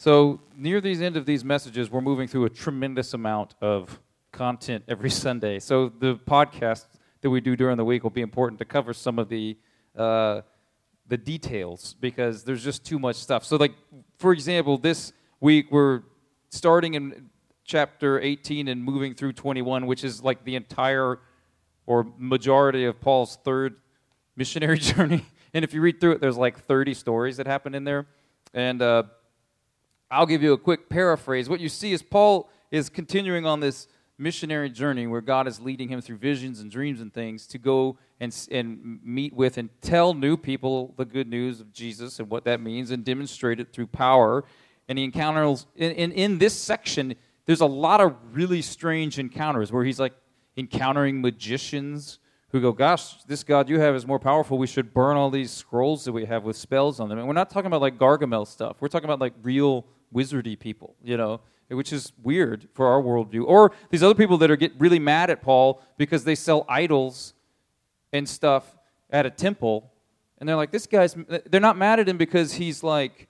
So, near the end of these messages, we're moving through a tremendous amount of content every Sunday. So, the podcast that we do during the week will be important to cover some of the uh, the details because there's just too much stuff. So, like for example, this week we're starting in chapter 18 and moving through 21, which is like the entire or majority of Paul's third missionary journey. And if you read through it, there's like 30 stories that happen in there. And uh, I'll give you a quick paraphrase. What you see is Paul is continuing on this missionary journey where God is leading him through visions and dreams and things to go and, and meet with and tell new people the good news of Jesus and what that means and demonstrate it through power. And he encounters, in, in, in this section, there's a lot of really strange encounters where he's like encountering magicians who go, Gosh, this God you have is more powerful. We should burn all these scrolls that we have with spells on them. And we're not talking about like Gargamel stuff, we're talking about like real wizardy people, you know, which is weird for our worldview. Or these other people that are get really mad at Paul because they sell idols and stuff at a temple, and they're like, this guy's. They're not mad at him because he's like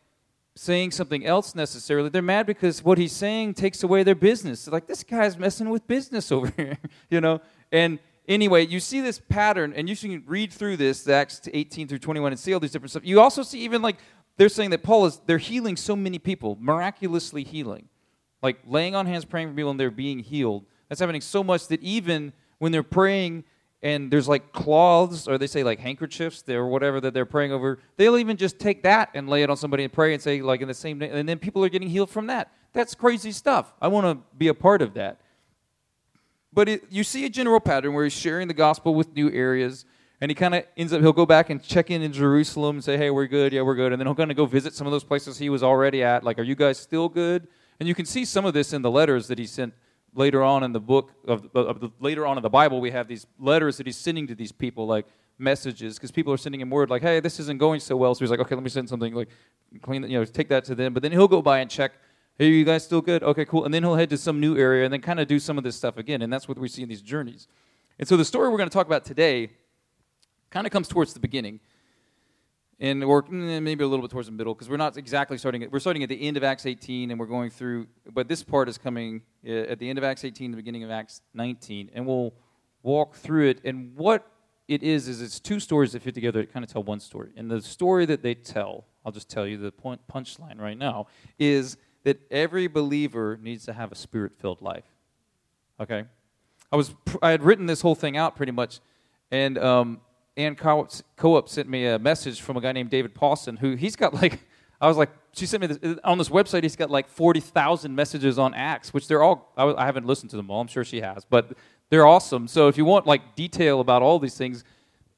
saying something else necessarily. They're mad because what he's saying takes away their business. They're like, this guy's messing with business over here, you know. And anyway, you see this pattern, and you can read through this, Acts 18 through 21, and see all these different stuff. You also see even like they're saying that Paul is, they're healing so many people, miraculously healing. Like laying on hands, praying for people, and they're being healed. That's happening so much that even when they're praying and there's like cloths, or they say like handkerchiefs or whatever that they're praying over, they'll even just take that and lay it on somebody and pray and say, like, in the same name. And then people are getting healed from that. That's crazy stuff. I want to be a part of that. But it, you see a general pattern where he's sharing the gospel with new areas and he kind of ends up, he'll go back and check in in Jerusalem and say, hey, we're good. Yeah, we're good. And then he'll kind of go visit some of those places he was already at. Like, are you guys still good? And you can see some of this in the letters that he sent later on in the book of, of the, later on in the Bible. We have these letters that he's sending to these people, like messages, because people are sending him word like, hey, this isn't going so well. So he's like, okay, let me send something like clean, you know, take that to them. But then he'll go by and check. Hey, are you guys still good? Okay, cool. And then he'll head to some new area and then kind of do some of this stuff again. And that's what we see in these journeys. And so the story we're going to talk about today kind of comes towards the beginning. And or mm, maybe a little bit towards the middle because we're not exactly starting at, we're starting at the end of acts 18 and we're going through but this part is coming uh, at the end of acts 18 the beginning of acts 19 and we'll walk through it. And what it is is it's two stories that fit together to kind of tell one story. And the story that they tell i'll just tell you the point punchline right now is that every believer needs to have a spirit filled life okay? I was i had written this whole thing out pretty much and um, Ann Coop sent me a message from a guy named David Pawson, who he's got like, I was like, she sent me this, on this website, he's got like 40,000 messages on Acts, which they're all, I, I haven't listened to them all, I'm sure she has, but they're awesome. So if you want like detail about all these things,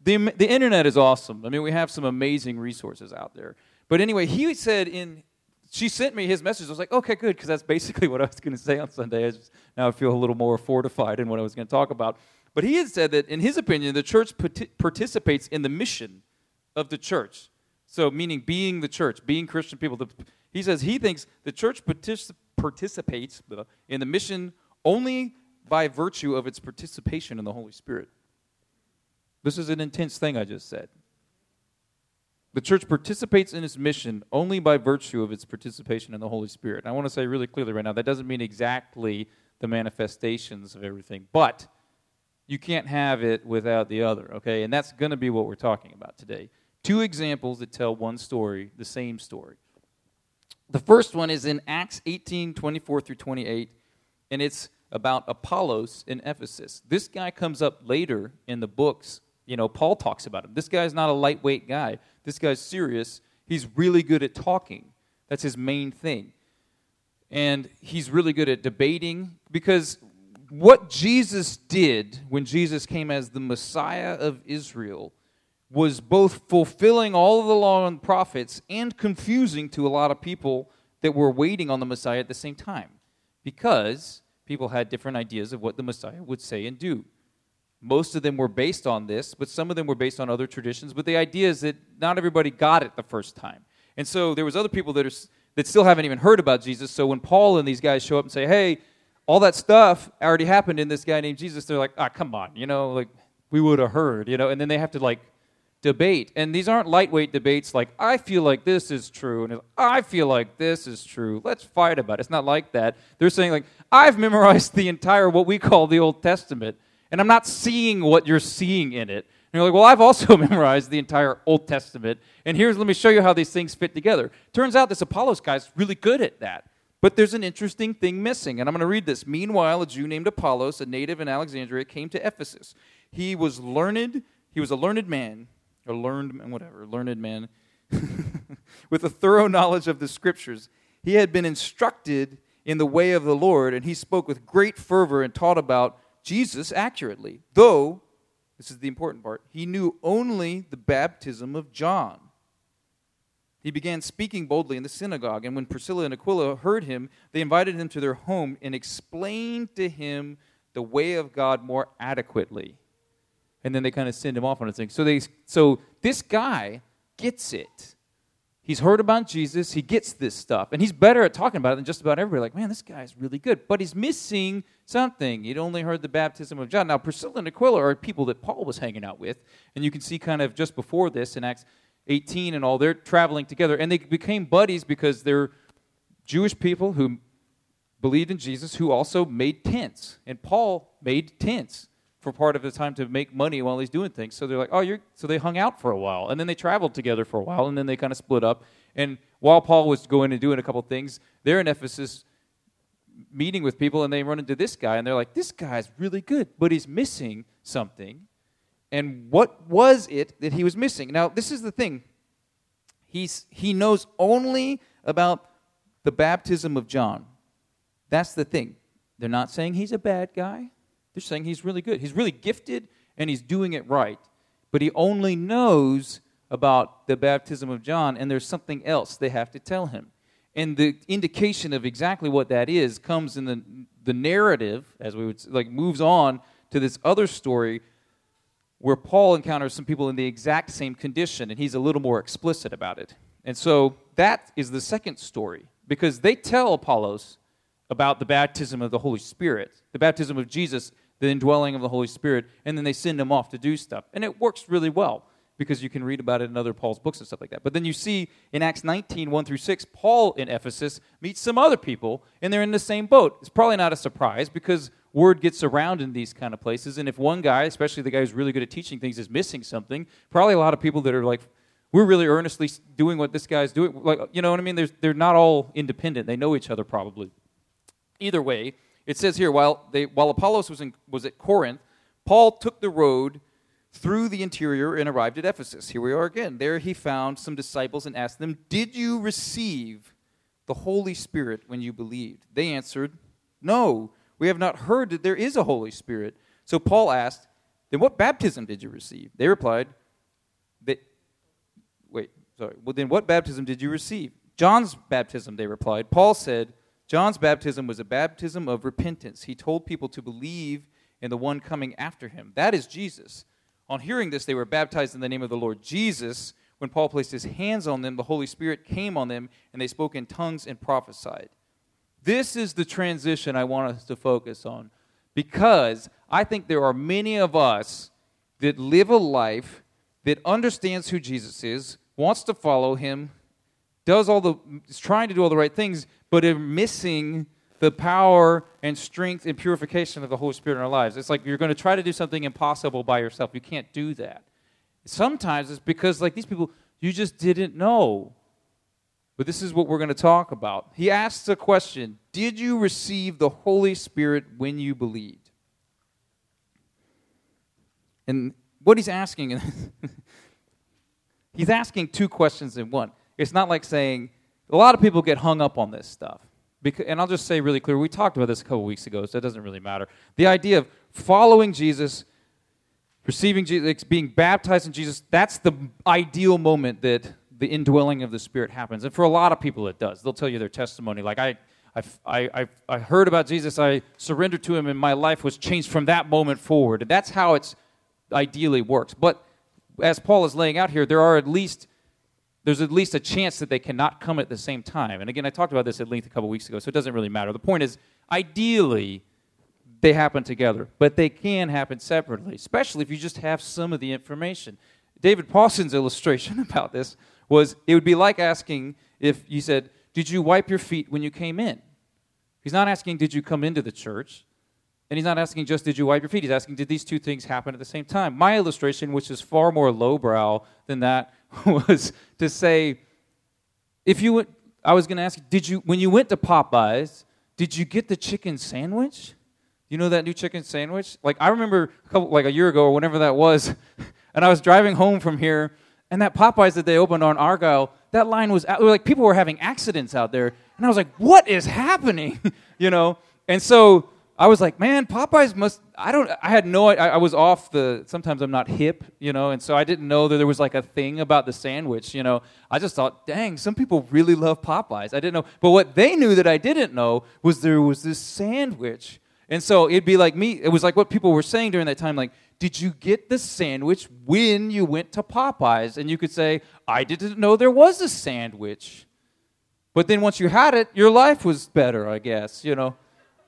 the, the internet is awesome. I mean, we have some amazing resources out there. But anyway, he said in, she sent me his message. I was like, okay, good, because that's basically what I was going to say on Sunday. I just, now I feel a little more fortified in what I was going to talk about. But he had said that, in his opinion, the church participates in the mission of the church. So, meaning being the church, being Christian people. He says he thinks the church participates in the mission only by virtue of its participation in the Holy Spirit. This is an intense thing I just said. The church participates in its mission only by virtue of its participation in the Holy Spirit. And I want to say really clearly right now that doesn't mean exactly the manifestations of everything, but you can't have it without the other, okay? And that's going to be what we're talking about today. Two examples that tell one story, the same story. The first one is in Acts 18 24 through 28, and it's about Apollos in Ephesus. This guy comes up later in the books. You know, Paul talks about him. This guy's not a lightweight guy. This guy's serious. He's really good at talking. That's his main thing. And he's really good at debating because what Jesus did when Jesus came as the Messiah of Israel was both fulfilling all of the law and prophets and confusing to a lot of people that were waiting on the Messiah at the same time because people had different ideas of what the Messiah would say and do. Most of them were based on this, but some of them were based on other traditions. But the idea is that not everybody got it the first time. And so there was other people that, are, that still haven't even heard about Jesus. So when Paul and these guys show up and say, hey, all that stuff already happened in this guy named Jesus. They're like, ah, come on, you know, like we would have heard, you know, and then they have to like debate. And these aren't lightweight debates like, I feel like this is true, and I feel like this is true. Let's fight about it. It's not like that. They're saying, like, I've memorized the entire, what we call the Old Testament, and I'm not seeing what you're seeing in it. And you're like, well, I've also memorized the entire Old Testament, and here's, let me show you how these things fit together. Turns out this Apollos guy's really good at that. But there's an interesting thing missing, and I'm going to read this. Meanwhile, a Jew named Apollos, a native in Alexandria, came to Ephesus. He was learned, he was a learned man, a learned, man, whatever, learned man, with a thorough knowledge of the scriptures. He had been instructed in the way of the Lord, and he spoke with great fervor and taught about Jesus accurately. Though, this is the important part, he knew only the baptism of John. He began speaking boldly in the synagogue, and when Priscilla and Aquila heard him, they invited him to their home and explained to him the way of God more adequately. And then they kind of send him off on a thing. So they so this guy gets it. He's heard about Jesus, he gets this stuff, and he's better at talking about it than just about everybody. Like, man, this guy's really good. But he's missing something. He'd only heard the baptism of John. Now, Priscilla and Aquila are people that Paul was hanging out with, and you can see kind of just before this in Acts 18 and all, they're traveling together. And they became buddies because they're Jewish people who believed in Jesus who also made tents. And Paul made tents for part of the time to make money while he's doing things. So they're like, oh, you're. So they hung out for a while. And then they traveled together for a while. And then they kind of split up. And while Paul was going and doing a couple things, they're in Ephesus meeting with people and they run into this guy and they're like, this guy's really good, but he's missing something. And what was it that he was missing? Now, this is the thing. He's, he knows only about the baptism of John. That's the thing. They're not saying he's a bad guy, they're saying he's really good. He's really gifted and he's doing it right. But he only knows about the baptism of John, and there's something else they have to tell him. And the indication of exactly what that is comes in the, the narrative, as we would like, moves on to this other story where Paul encounters some people in the exact same condition, and he's a little more explicit about it. And so that is the second story, because they tell Apollos about the baptism of the Holy Spirit, the baptism of Jesus, the indwelling of the Holy Spirit, and then they send him off to do stuff. And it works really well because you can read about it in other Paul's books and stuff like that. But then you see in Acts 19, 1 through 6, Paul in Ephesus meets some other people, and they're in the same boat. It's probably not a surprise because word gets around in these kind of places. And if one guy, especially the guy who's really good at teaching things, is missing something, probably a lot of people that are like, we're really earnestly doing what this guy's doing. Like, you know what I mean? They're not all independent. They know each other probably. Either way, it says here, while, they, while Apollos was, in, was at Corinth, Paul took the road through the interior and arrived at Ephesus. Here we are again. There he found some disciples and asked them, Did you receive the Holy Spirit when you believed? They answered, No we have not heard that there is a Holy Spirit. So Paul asked, Then what baptism did you receive? They replied, that, Wait, sorry. Well, then what baptism did you receive? John's baptism, they replied. Paul said, John's baptism was a baptism of repentance. He told people to believe in the one coming after him. That is Jesus. On hearing this, they were baptized in the name of the Lord Jesus. When Paul placed his hands on them, the Holy Spirit came on them, and they spoke in tongues and prophesied. This is the transition I want us to focus on because I think there are many of us that live a life that understands who Jesus is, wants to follow him, does all the is trying to do all the right things, but are missing the power and strength and purification of the Holy Spirit in our lives. It's like you're going to try to do something impossible by yourself. You can't do that. Sometimes it's because like these people you just didn't know but this is what we're going to talk about. He asks a question Did you receive the Holy Spirit when you believed? And what he's asking, he's asking two questions in one. It's not like saying, a lot of people get hung up on this stuff. Because, and I'll just say really clear, we talked about this a couple weeks ago, so it doesn't really matter. The idea of following Jesus, receiving Jesus, being baptized in Jesus, that's the ideal moment that the indwelling of the Spirit happens. And for a lot of people, it does. They'll tell you their testimony. Like, I, I, I, I heard about Jesus, I surrendered to him, and my life was changed from that moment forward. And that's how it's ideally works. But as Paul is laying out here, there are at least there's at least a chance that they cannot come at the same time. And again, I talked about this at length a couple weeks ago, so it doesn't really matter. The point is, ideally, they happen together, but they can happen separately, especially if you just have some of the information David Pawson's illustration about this was it would be like asking if you said, Did you wipe your feet when you came in? He's not asking, Did you come into the church? And he's not asking just, Did you wipe your feet? He's asking, Did these two things happen at the same time? My illustration, which is far more lowbrow than that, was to say, If you went, I was going to ask, Did you, when you went to Popeyes, did you get the chicken sandwich? You know that new chicken sandwich? Like I remember a couple, like a year ago or whenever that was, and I was driving home from here, and that Popeyes that they opened on Argyle, that line was like people were having accidents out there, and I was like, what is happening? you know, and so I was like, man, Popeyes must. I don't. I had no. I, I was off the. Sometimes I'm not hip, you know, and so I didn't know that there was like a thing about the sandwich. You know, I just thought, dang, some people really love Popeyes. I didn't know, but what they knew that I didn't know was there was this sandwich and so it'd be like me, it was like what people were saying during that time, like, did you get the sandwich when you went to Popeyes? And you could say, I didn't know there was a sandwich. But then once you had it, your life was better, I guess, you know.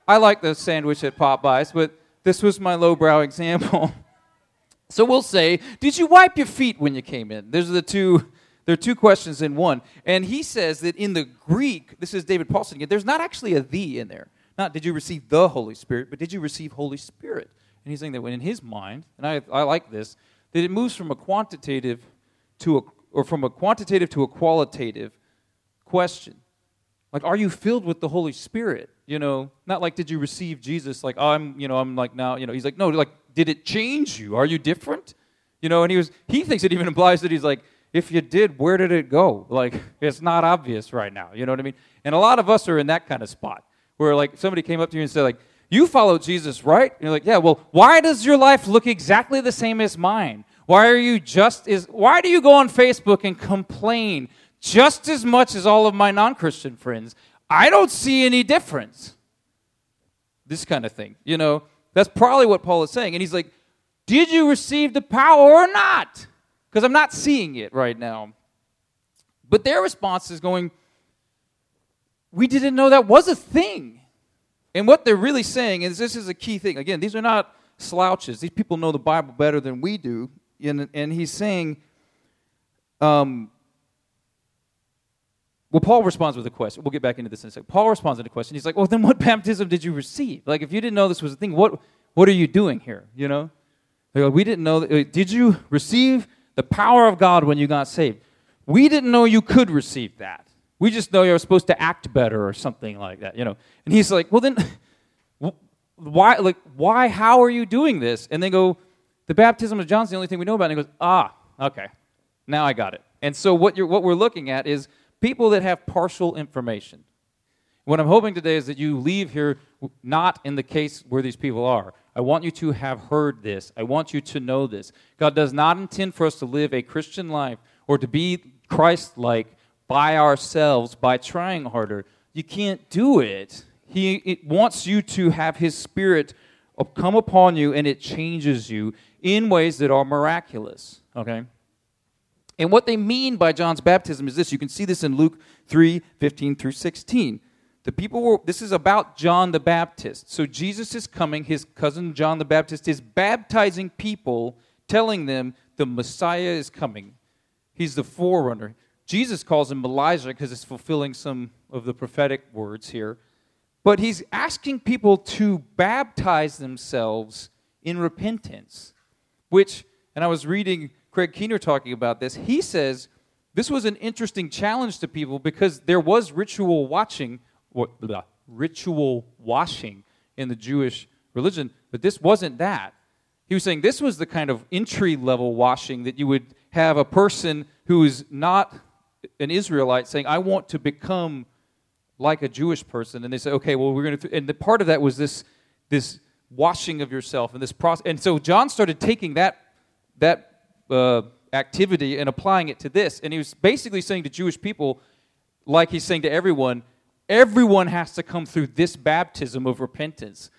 I like the sandwich at Popeyes, but this was my lowbrow example. so we'll say, did you wipe your feet when you came in? There's the two there are two questions in one. And he says that in the Greek, this is David Pawson again, there's not actually a the in there. Not did you receive the Holy Spirit, but did you receive Holy Spirit? And he's saying that when in his mind, and I, I like this, that it moves from a quantitative to a, or from a quantitative to a qualitative question. Like, are you filled with the Holy Spirit? You know, not like did you receive Jesus? Like, oh, I'm, you know, I'm like now, you know, he's like, no, like, did it change you? Are you different? You know, and he was, he thinks it even implies that he's like, if you did, where did it go? Like, it's not obvious right now. You know what I mean? And a lot of us are in that kind of spot where like somebody came up to you and said like you follow jesus right? And you're like yeah well why does your life look exactly the same as mine? Why are you just as why do you go on facebook and complain just as much as all of my non-christian friends? I don't see any difference. This kind of thing you know? That's probably what paul is saying. And he's like did you receive the power or not? Because i'm not seeing it right now. But their response is going we didn't know that was a thing. And what they're really saying is this is a key thing. Again, these are not slouches. These people know the Bible better than we do. And, and he's saying, um, well, Paul responds with a question. We'll get back into this in a second. Paul responds with a question. He's like, well, then what baptism did you receive? Like, if you didn't know this was a thing, what, what are you doing here? You know? Like, we didn't know. That, uh, did you receive the power of God when you got saved? We didn't know you could receive that. We just know you're supposed to act better or something like that, you know. And he's like, well, then, why, like, why, how are you doing this? And they go, the baptism of John's the only thing we know about. And he goes, ah, okay, now I got it. And so what, you're, what we're looking at is people that have partial information. What I'm hoping today is that you leave here not in the case where these people are. I want you to have heard this. I want you to know this. God does not intend for us to live a Christian life or to be Christ like by ourselves by trying harder. You can't do it. He it wants you to have His Spirit come upon you and it changes you in ways that are miraculous. Okay? And what they mean by John's baptism is this. You can see this in Luke 3 15 through 16. The people were, this is about John the Baptist. So Jesus is coming, his cousin John the Baptist is baptizing people, telling them the Messiah is coming. He's the forerunner. Jesus calls him Elijah because it's fulfilling some of the prophetic words here. But he's asking people to baptize themselves in repentance, which, and I was reading Craig Keener talking about this, he says this was an interesting challenge to people because there was ritual watching, what, blah, ritual washing in the Jewish religion, but this wasn't that. He was saying this was the kind of entry level washing that you would have a person who is not an Israelite saying, I want to become like a Jewish person. And they say, okay, well, we're going to, and the part of that was this, this washing of yourself and this process. And so John started taking that, that uh, activity and applying it to this. And he was basically saying to Jewish people, like he's saying to everyone, everyone has to come through this baptism of repentance.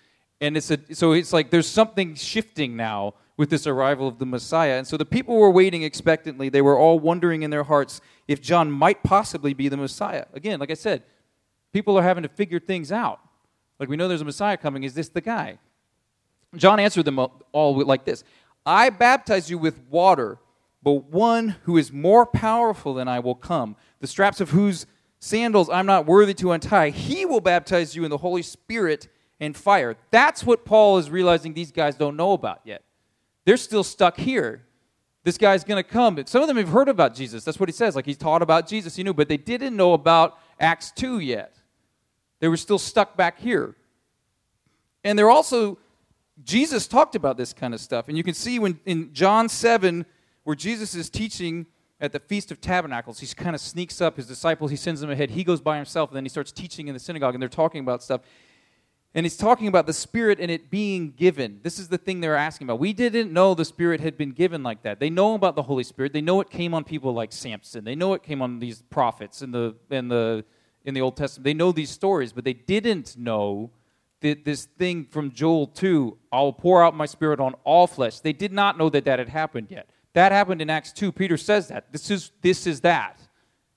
And it's a, so it's like there's something shifting now with this arrival of the Messiah. And so the people were waiting expectantly. They were all wondering in their hearts if John might possibly be the Messiah. Again, like I said, people are having to figure things out. Like we know there's a Messiah coming. Is this the guy? John answered them all like this I baptize you with water, but one who is more powerful than I will come, the straps of whose sandals I'm not worthy to untie. He will baptize you in the Holy Spirit and fire. That's what Paul is realizing these guys don't know about yet. They're still stuck here. This guy's going to come. Some of them have heard about Jesus. That's what he says. Like he's taught about Jesus, he knew, but they didn't know about Acts 2 yet. They were still stuck back here. And they're also, Jesus talked about this kind of stuff. And you can see when in John 7, where Jesus is teaching at the Feast of Tabernacles, he kind of sneaks up his disciples, he sends them ahead. He goes by himself, and then he starts teaching in the synagogue, and they're talking about stuff. And he's talking about the Spirit and it being given. This is the thing they're asking about. We didn't know the Spirit had been given like that. They know about the Holy Spirit. They know it came on people like Samson. They know it came on these prophets in the, in the, in the Old Testament. They know these stories, but they didn't know that this thing from Joel 2, I'll pour out my Spirit on all flesh. They did not know that that had happened yet. That happened in Acts 2. Peter says that. This is, this is that.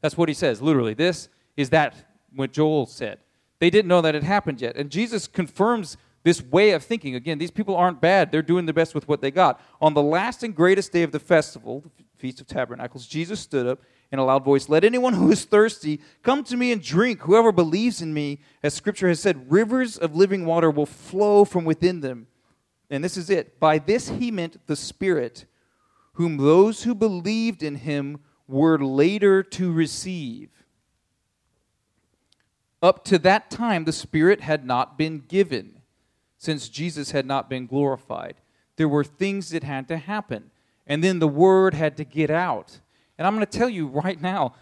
That's what he says, literally. This is that what Joel said. They didn't know that it happened yet. And Jesus confirms this way of thinking. Again, these people aren't bad. They're doing the best with what they got. On the last and greatest day of the festival, the Feast of Tabernacles, Jesus stood up in a loud voice Let anyone who is thirsty come to me and drink. Whoever believes in me, as Scripture has said, rivers of living water will flow from within them. And this is it. By this he meant the Spirit, whom those who believed in him were later to receive. Up to that time, the Spirit had not been given, since Jesus had not been glorified. There were things that had to happen, and then the Word had to get out. And I'm going to tell you right now,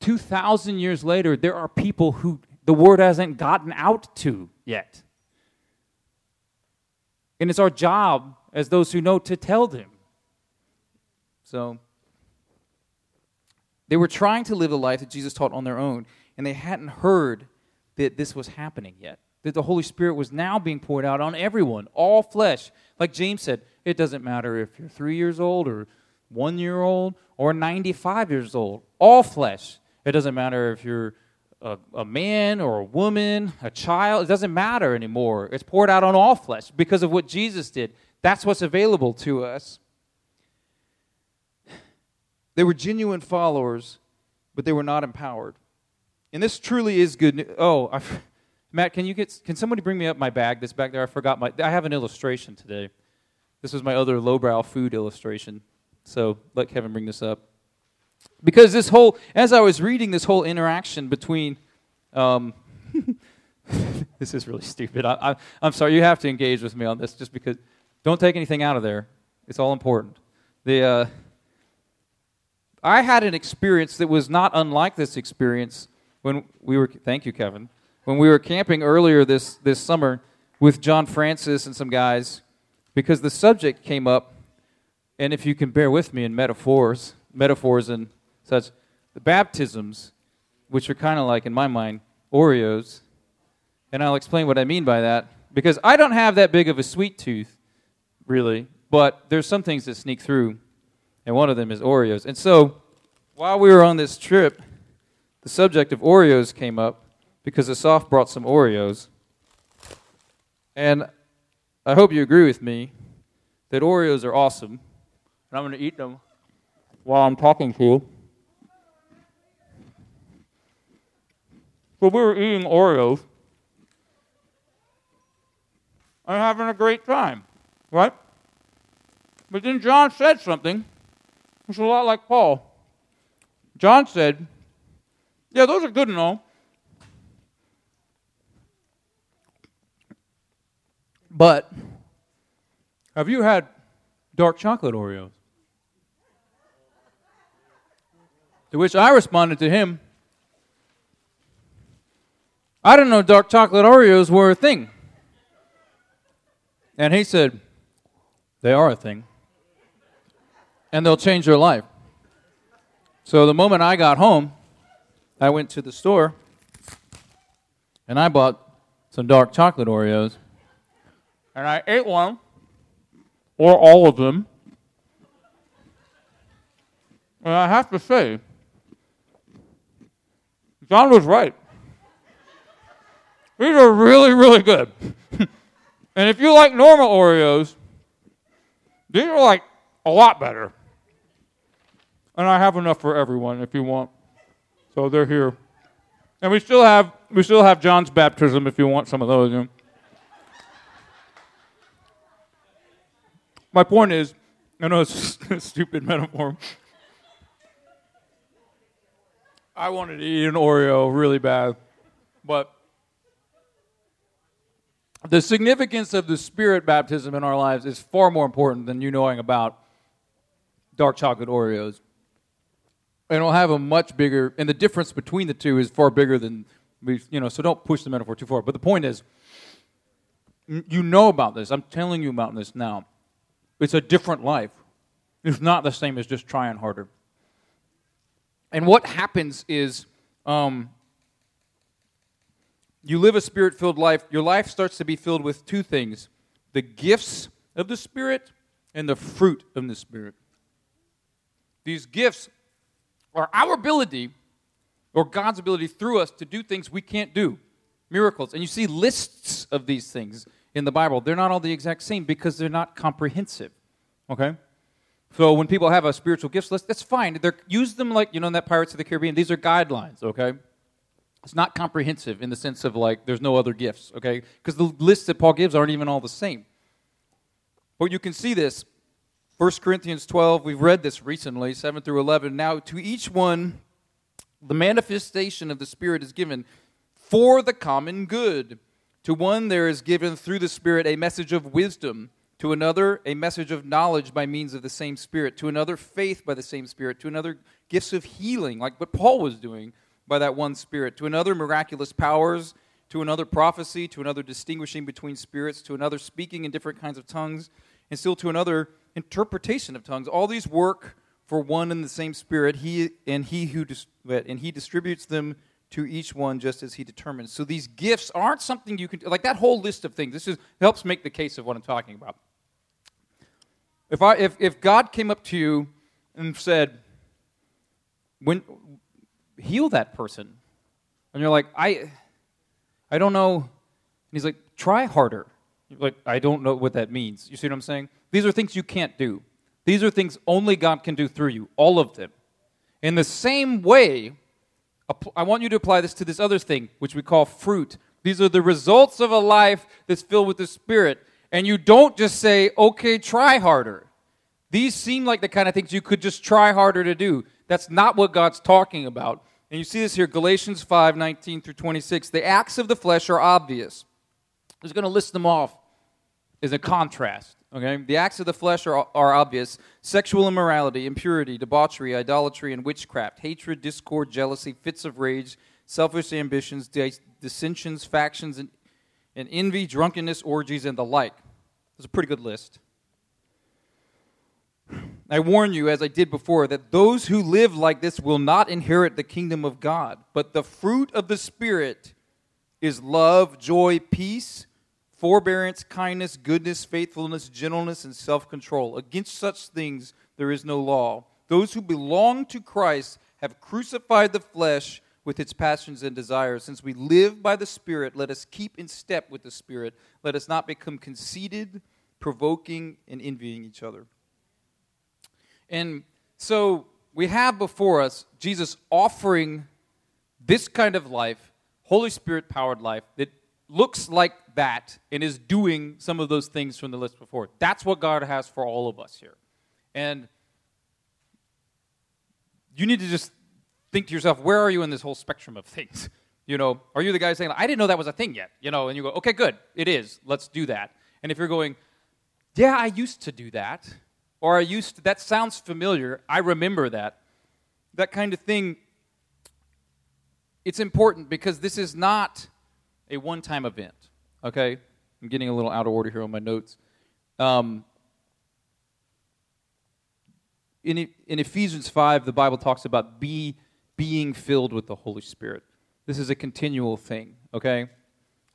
2,000 years later, there are people who the Word hasn't gotten out to yet. And it's our job as those who know to tell them. So, they were trying to live the life that Jesus taught on their own, and they hadn't heard that this was happening yet. That the Holy Spirit was now being poured out on everyone, all flesh. Like James said, it doesn't matter if you're three years old or one year old or 95 years old, all flesh. It doesn't matter if you're a, a, man or a woman, a child, it doesn't matter anymore. It's poured out on all flesh because of what Jesus did. That's what's available to us. They were genuine followers, but they were not empowered. And this truly is good news. Oh, I, Matt, can you get can somebody bring me up my bag that's back there? I forgot my I have an illustration today. This was my other lowbrow food illustration. So let Kevin bring this up. Because this whole as I was reading this whole interaction between um, this is really stupid. I, am sorry. You have to engage with me on this, just because. Don't take anything out of there. It's all important. The uh, I had an experience that was not unlike this experience when we were thank you kevin. When we were camping earlier this, this summer with john francis and some guys because the subject came up and if you can bear with me in metaphors metaphors and such the baptisms which are kind of like in my mind oreos and i'll explain what i mean by that because i don't have that big of a sweet tooth really but there's some things that sneak through and one of them is oreos. And so while we were on this trip the subject of Oreos came up because Asaf brought some Oreos. And I hope you agree with me that Oreos are awesome. And I'm going to eat them while I'm talking to you. But we were eating Oreos and having a great time, right? But then John said something, which is a lot like Paul. John said, yeah, those are good and all. But have you had dark chocolate Oreos? To which I responded to him, I didn't know dark chocolate Oreos were a thing. And he said, They are a thing. And they'll change your life. So the moment I got home, I went to the store and I bought some dark chocolate Oreos. And I ate one, or all of them. And I have to say, John was right. These are really, really good. and if you like normal Oreos, these are like a lot better. And I have enough for everyone if you want. So they're here. And we still have we still have John's baptism if you want some of those. You know. My point is, I know it's a stupid metaphor. I wanted to eat an Oreo really bad, but the significance of the spirit baptism in our lives is far more important than you knowing about dark chocolate Oreos. And it'll have a much bigger, and the difference between the two is far bigger than, we, you know, so don't push the metaphor too far. But the point is, you know about this. I'm telling you about this now. It's a different life. It's not the same as just trying harder. And what happens is, um, you live a spirit filled life, your life starts to be filled with two things the gifts of the Spirit and the fruit of the Spirit. These gifts are our ability or God's ability through us to do things we can't do miracles. And you see lists of these things in the Bible. They're not all the exact same because they're not comprehensive. Okay? So when people have a spiritual gifts list, that's fine. They're, use them like, you know, in that Pirates of the Caribbean. These are guidelines, okay? It's not comprehensive in the sense of like there's no other gifts, okay? Because the lists that Paul gives aren't even all the same. But you can see this. 1 Corinthians 12, we've read this recently, 7 through 11. Now, to each one, the manifestation of the Spirit is given for the common good. To one, there is given through the Spirit a message of wisdom. To another, a message of knowledge by means of the same Spirit. To another, faith by the same Spirit. To another, gifts of healing, like what Paul was doing by that one Spirit, to another, miraculous powers, to another, prophecy, to another, distinguishing between spirits, to another, speaking in different kinds of tongues, and still to another, interpretation of tongues. All these work for one and the same Spirit, he, and, he who and He distributes them to each one just as He determines. So these gifts aren't something you can, like that whole list of things, this is, helps make the case of what I'm talking about. If, I, if, if God came up to you and said, when, heal that person. And you're like, I, I don't know. And he's like, try harder. Like, I don't know what that means. You see what I'm saying? These are things you can't do. These are things only God can do through you, all of them. In the same way, I want you to apply this to this other thing, which we call fruit. These are the results of a life that's filled with the Spirit. And you don't just say, okay, try harder. These seem like the kind of things you could just try harder to do. That's not what God's talking about. And you see this here, Galatians 5 19 through 26. The acts of the flesh are obvious. I'm just going to list them off as a contrast. Okay? The acts of the flesh are, are obvious sexual immorality, impurity, debauchery, idolatry, and witchcraft, hatred, discord, jealousy, fits of rage, selfish ambitions, dissensions, factions, and, and envy, drunkenness, orgies, and the like. It's a pretty good list. I warn you, as I did before, that those who live like this will not inherit the kingdom of God. But the fruit of the Spirit is love, joy, peace, forbearance, kindness, goodness, faithfulness, gentleness, and self control. Against such things there is no law. Those who belong to Christ have crucified the flesh with its passions and desires. Since we live by the Spirit, let us keep in step with the Spirit. Let us not become conceited, provoking, and envying each other. And so we have before us Jesus offering this kind of life, Holy Spirit powered life, that looks like that and is doing some of those things from the list before. That's what God has for all of us here. And you need to just think to yourself, where are you in this whole spectrum of things? You know, are you the guy saying, I didn't know that was a thing yet? You know, and you go, okay, good, it is. Let's do that. And if you're going, yeah, I used to do that, or I used to, that sounds familiar. I remember that. That kind of thing. It's important because this is not a one time event. Okay? I'm getting a little out of order here on my notes. Um, in, in Ephesians 5, the Bible talks about be, being filled with the Holy Spirit. This is a continual thing, okay?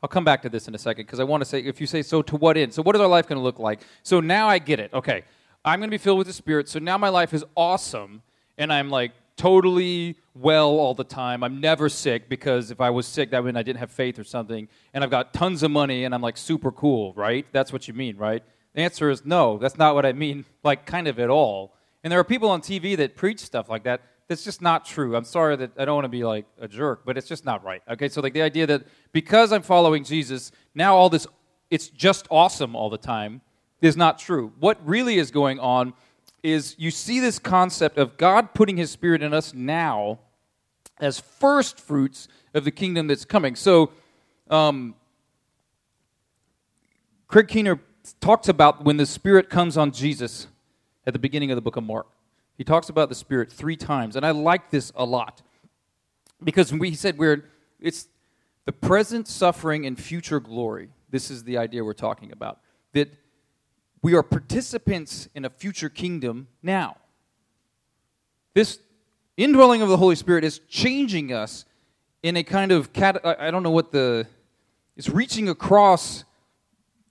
I'll come back to this in a second because I want to say, if you say, so to what end? So, what is our life going to look like? So, now I get it. Okay, I'm going to be filled with the Spirit. So now my life is awesome, and I'm like totally well all the time. I'm never sick because if I was sick, that meant I didn't have faith or something. And I've got tons of money, and I'm like super cool, right? That's what you mean, right? The answer is no. That's not what I mean, like kind of at all. And there are people on TV that preach stuff like that. That's just not true. I'm sorry that I don't want to be like a jerk, but it's just not right. Okay, so like the idea that because I'm following Jesus, now all this, it's just awesome all the time, is not true. What really is going on is you see this concept of God putting his spirit in us now as first fruits of the kingdom that's coming. So, um, Craig Keener talks about when the Spirit comes on Jesus at the beginning of the book of Mark. He talks about the Spirit three times, and I like this a lot because we, he said we're it's the present suffering and future glory. This is the idea we're talking about. That we are participants in a future kingdom now. This indwelling of the Holy Spirit is changing us in a kind of cat. I don't know what the. It's reaching across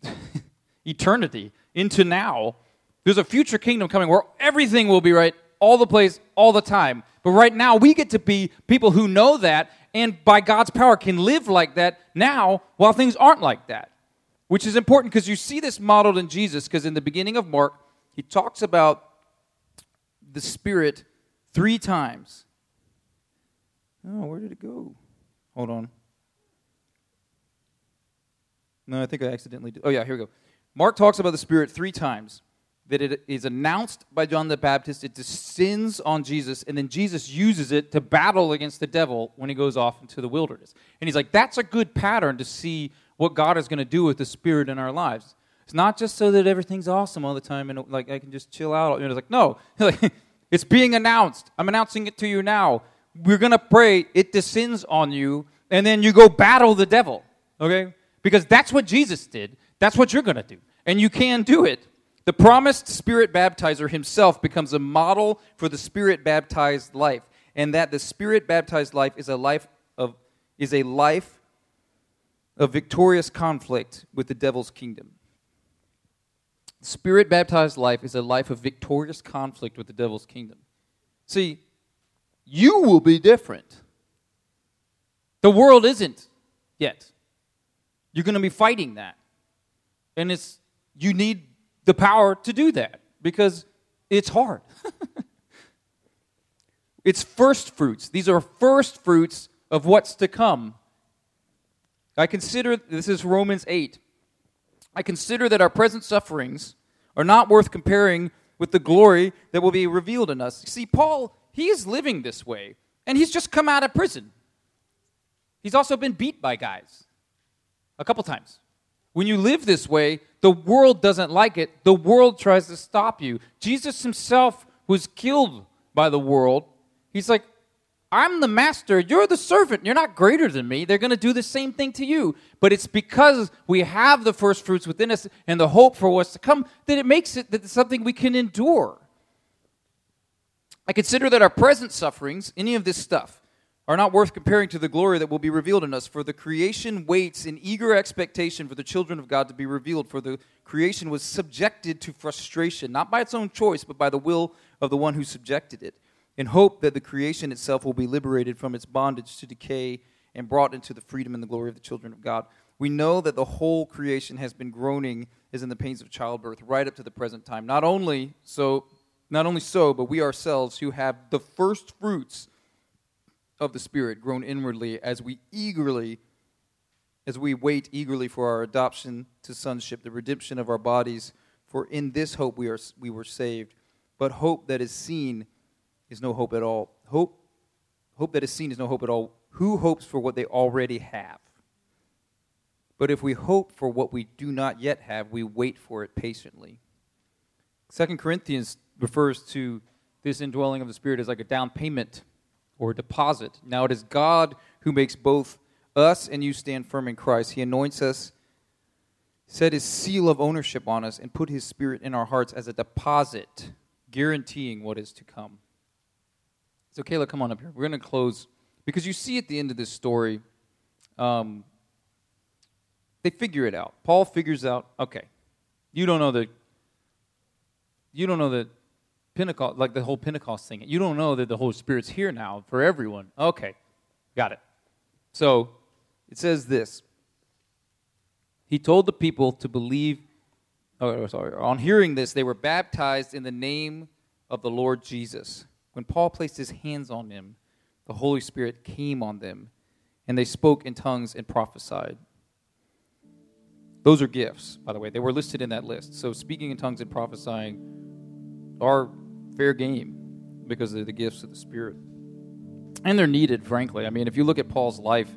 eternity into now. There's a future kingdom coming where everything will be right all the place, all the time. But right now, we get to be people who know that and by God's power can live like that now while things aren't like that. Which is important because you see this modeled in Jesus, because in the beginning of Mark, he talks about the Spirit three times. Oh, where did it go? Hold on. No, I think I accidentally did. Oh, yeah, here we go. Mark talks about the Spirit three times. That it is announced by John the Baptist, it descends on Jesus, and then Jesus uses it to battle against the devil when he goes off into the wilderness. And he's like, that's a good pattern to see what God is going to do with the Spirit in our lives. It's not just so that everything's awesome all the time and like I can just chill out. You know, it's like, no, it's being announced. I'm announcing it to you now. We're going to pray, it descends on you, and then you go battle the devil, okay? Because that's what Jesus did. That's what you're going to do. And you can do it. The promised Spirit baptizer himself becomes a model for the Spirit baptized life. And that the Spirit baptized life is a life of is a life of victorious conflict with the devil's kingdom. Spirit baptized life is a life of victorious conflict with the devil's kingdom. See, you will be different. The world isn't yet. You're going to be fighting that. And it's you need the power to do that because it's hard. it's first fruits. These are first fruits of what's to come. I consider this is Romans 8. I consider that our present sufferings are not worth comparing with the glory that will be revealed in us. See, Paul, he is living this way, and he's just come out of prison. He's also been beat by guys a couple times. When you live this way, the world doesn't like it. The world tries to stop you. Jesus himself was killed by the world. He's like, I'm the master, you're the servant, you're not greater than me. They're going to do the same thing to you. But it's because we have the first fruits within us and the hope for what's to come that it makes it that it's something we can endure. I consider that our present sufferings, any of this stuff, are not worth comparing to the glory that will be revealed in us. For the creation waits in eager expectation for the children of God to be revealed. For the creation was subjected to frustration, not by its own choice, but by the will of the one who subjected it, in hope that the creation itself will be liberated from its bondage to decay and brought into the freedom and the glory of the children of God. We know that the whole creation has been groaning as in the pains of childbirth right up to the present time. Not only so, not only so, but we ourselves who have the first fruits of the Spirit groan inwardly as we eagerly, as we wait eagerly for our adoption to sonship, the redemption of our bodies. For in this hope we, are, we were saved. But hope that is seen is no hope at all. Hope, hope that is seen is no hope at all. Who hopes for what they already have? But if we hope for what we do not yet have, we wait for it patiently. Second Corinthians refers to this indwelling of the Spirit as like a down payment or deposit. Now it is God who makes both us and you stand firm in Christ. He anoints us, set his seal of ownership on us, and put his spirit in our hearts as a deposit, guaranteeing what is to come. So, Kayla, come on up here. We're going to close because you see at the end of this story, um, they figure it out. Paul figures out, okay, you don't know that. You don't know that Pentecost, like the whole Pentecost thing. You don't know that the Holy Spirit's here now for everyone. Okay, got it. So it says this He told the people to believe, oh, sorry, on hearing this, they were baptized in the name of the Lord Jesus. When Paul placed his hands on them, the Holy Spirit came on them, and they spoke in tongues and prophesied. Those are gifts, by the way. They were listed in that list. So speaking in tongues and prophesying are fair game because they're the gifts of the Spirit. And they're needed, frankly. I mean, if you look at Paul's life,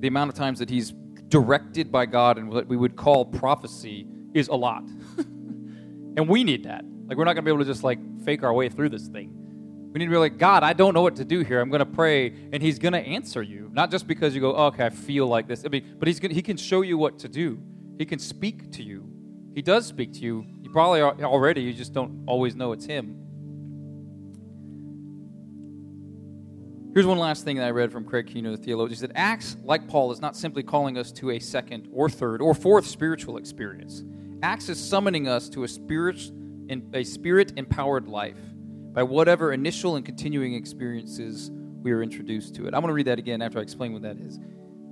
the amount of times that he's directed by God and what we would call prophecy is a lot. and we need that. Like, we're not going to be able to just like fake our way through this thing. We need to be like, God, I don't know what to do here. I'm going to pray, and He's going to answer you. Not just because you go, oh, okay, I feel like this. I mean, but He's gonna, He can show you what to do. He can speak to you. He does speak to you. You probably are already, you just don't always know it's Him. Here's one last thing that I read from Craig Keener, the theologian. He said, Acts, like Paul, is not simply calling us to a second or third or fourth spiritual experience. Acts is summoning us to a spirit, a spirit empowered life by whatever initial and continuing experiences we are introduced to it. I'm going to read that again after I explain what that is.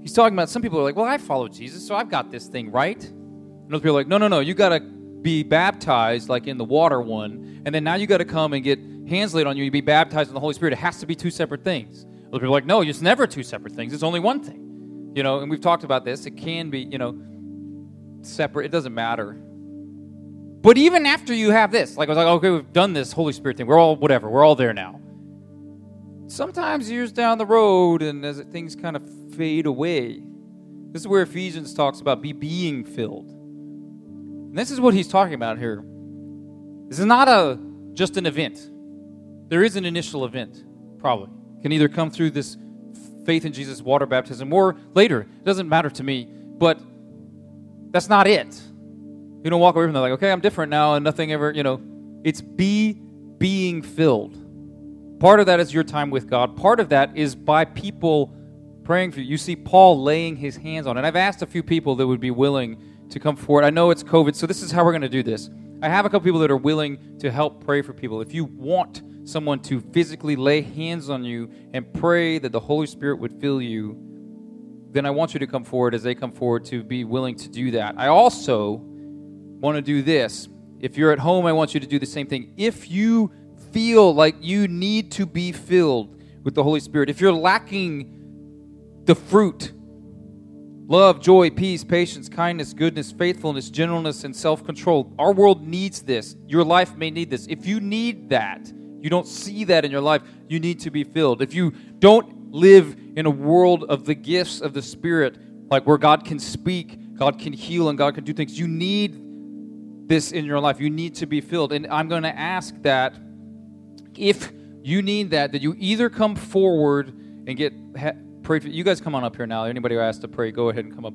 He's talking about some people are like, well, I follow Jesus, so I've got this thing right. And other people are like, no, no, no, you got to be baptized like in the water one, and then now you got to come and get hands laid on you, you be baptized in the Holy Spirit. It has to be two separate things. Other people are like, no, it's never two separate things. It's only one thing. You know, and we've talked about this. It can be, you know, separate. It doesn't matter. But even after you have this, like I was like, okay, we've done this Holy Spirit thing. We're all whatever. We're all there now. Sometimes years down the road, and as things kind of fade away, this is where Ephesians talks about be being filled. And this is what he's talking about here. This is not a just an event. There is an initial event, probably. Can either come through this faith in Jesus water baptism or later. It doesn't matter to me, but that's not it. You don't walk away from that like, okay, I'm different now and nothing ever, you know. It's be being filled. Part of that is your time with God. Part of that is by people praying for you. You see Paul laying his hands on it. I've asked a few people that would be willing to come forward. I know it's COVID, so this is how we're going to do this. I have a couple people that are willing to help pray for people. If you want someone to physically lay hands on you and pray that the Holy Spirit would fill you, then I want you to come forward as they come forward to be willing to do that. I also want to do this. If you're at home, I want you to do the same thing. If you feel like you need to be filled with the Holy Spirit, if you're lacking the fruit love, joy, peace, patience, kindness, goodness, faithfulness, gentleness, and self control, our world needs this. Your life may need this. If you need that, you don't see that in your life, you need to be filled. If you don't live in a world of the gifts of the Spirit, like where God can speak, God can heal, and God can do things, you need this in your life. You need to be filled. And I'm going to ask that if you need that, that you either come forward and get prayed for. You guys come on up here now. Anybody who has to pray, go ahead and come up.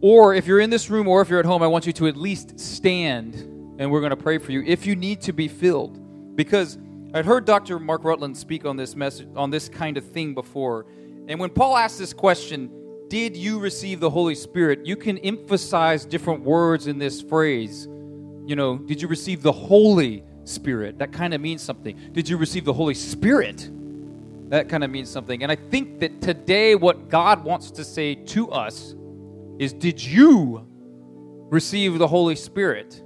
Or if you're in this room or if you're at home, I want you to at least stand and we're going to pray for you if you need to be filled. Because I'd heard Dr. Mark Rutland speak on this message on this kind of thing before. And when Paul asked this question, did you receive the Holy Spirit? You can emphasize different words in this phrase you know, did you receive the Holy Spirit? That kind of means something. Did you receive the Holy Spirit? That kind of means something. And I think that today, what God wants to say to us is Did you receive the Holy Spirit?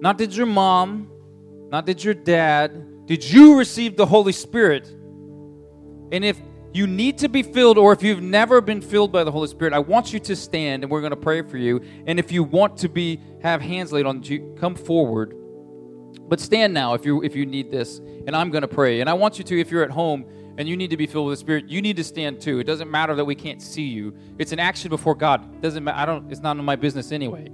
Not did your mom, not did your dad, did you receive the Holy Spirit? And if you need to be filled, or if you've never been filled by the Holy Spirit, I want you to stand and we're going to pray for you. And if you want to be have hands laid on you, come forward. But stand now if you if you need this, and I'm going to pray. And I want you to, if you're at home and you need to be filled with the Spirit, you need to stand too. It doesn't matter that we can't see you. It's an action before God. It doesn't. I don't. It's not in my business anyway.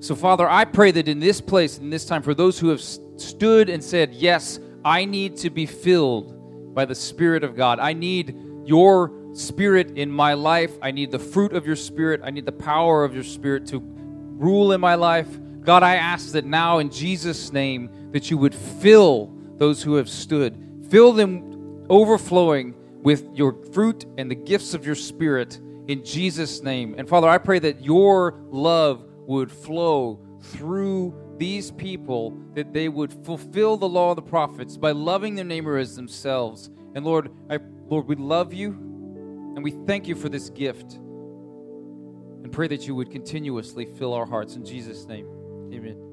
So, Father, I pray that in this place, in this time, for those who have stood and said, Yes, I need to be filled by the Spirit of God. I need your Spirit in my life. I need the fruit of your Spirit. I need the power of your Spirit to rule in my life. God, I ask that now in Jesus' name that you would fill those who have stood, fill them overflowing with your fruit and the gifts of your Spirit in Jesus' name. And Father, I pray that your love would flow through these people that they would fulfill the law of the prophets by loving their neighbor as themselves. And Lord, I, Lord, we love you and we thank you for this gift and pray that you would continuously fill our hearts in Jesus' name. Amen.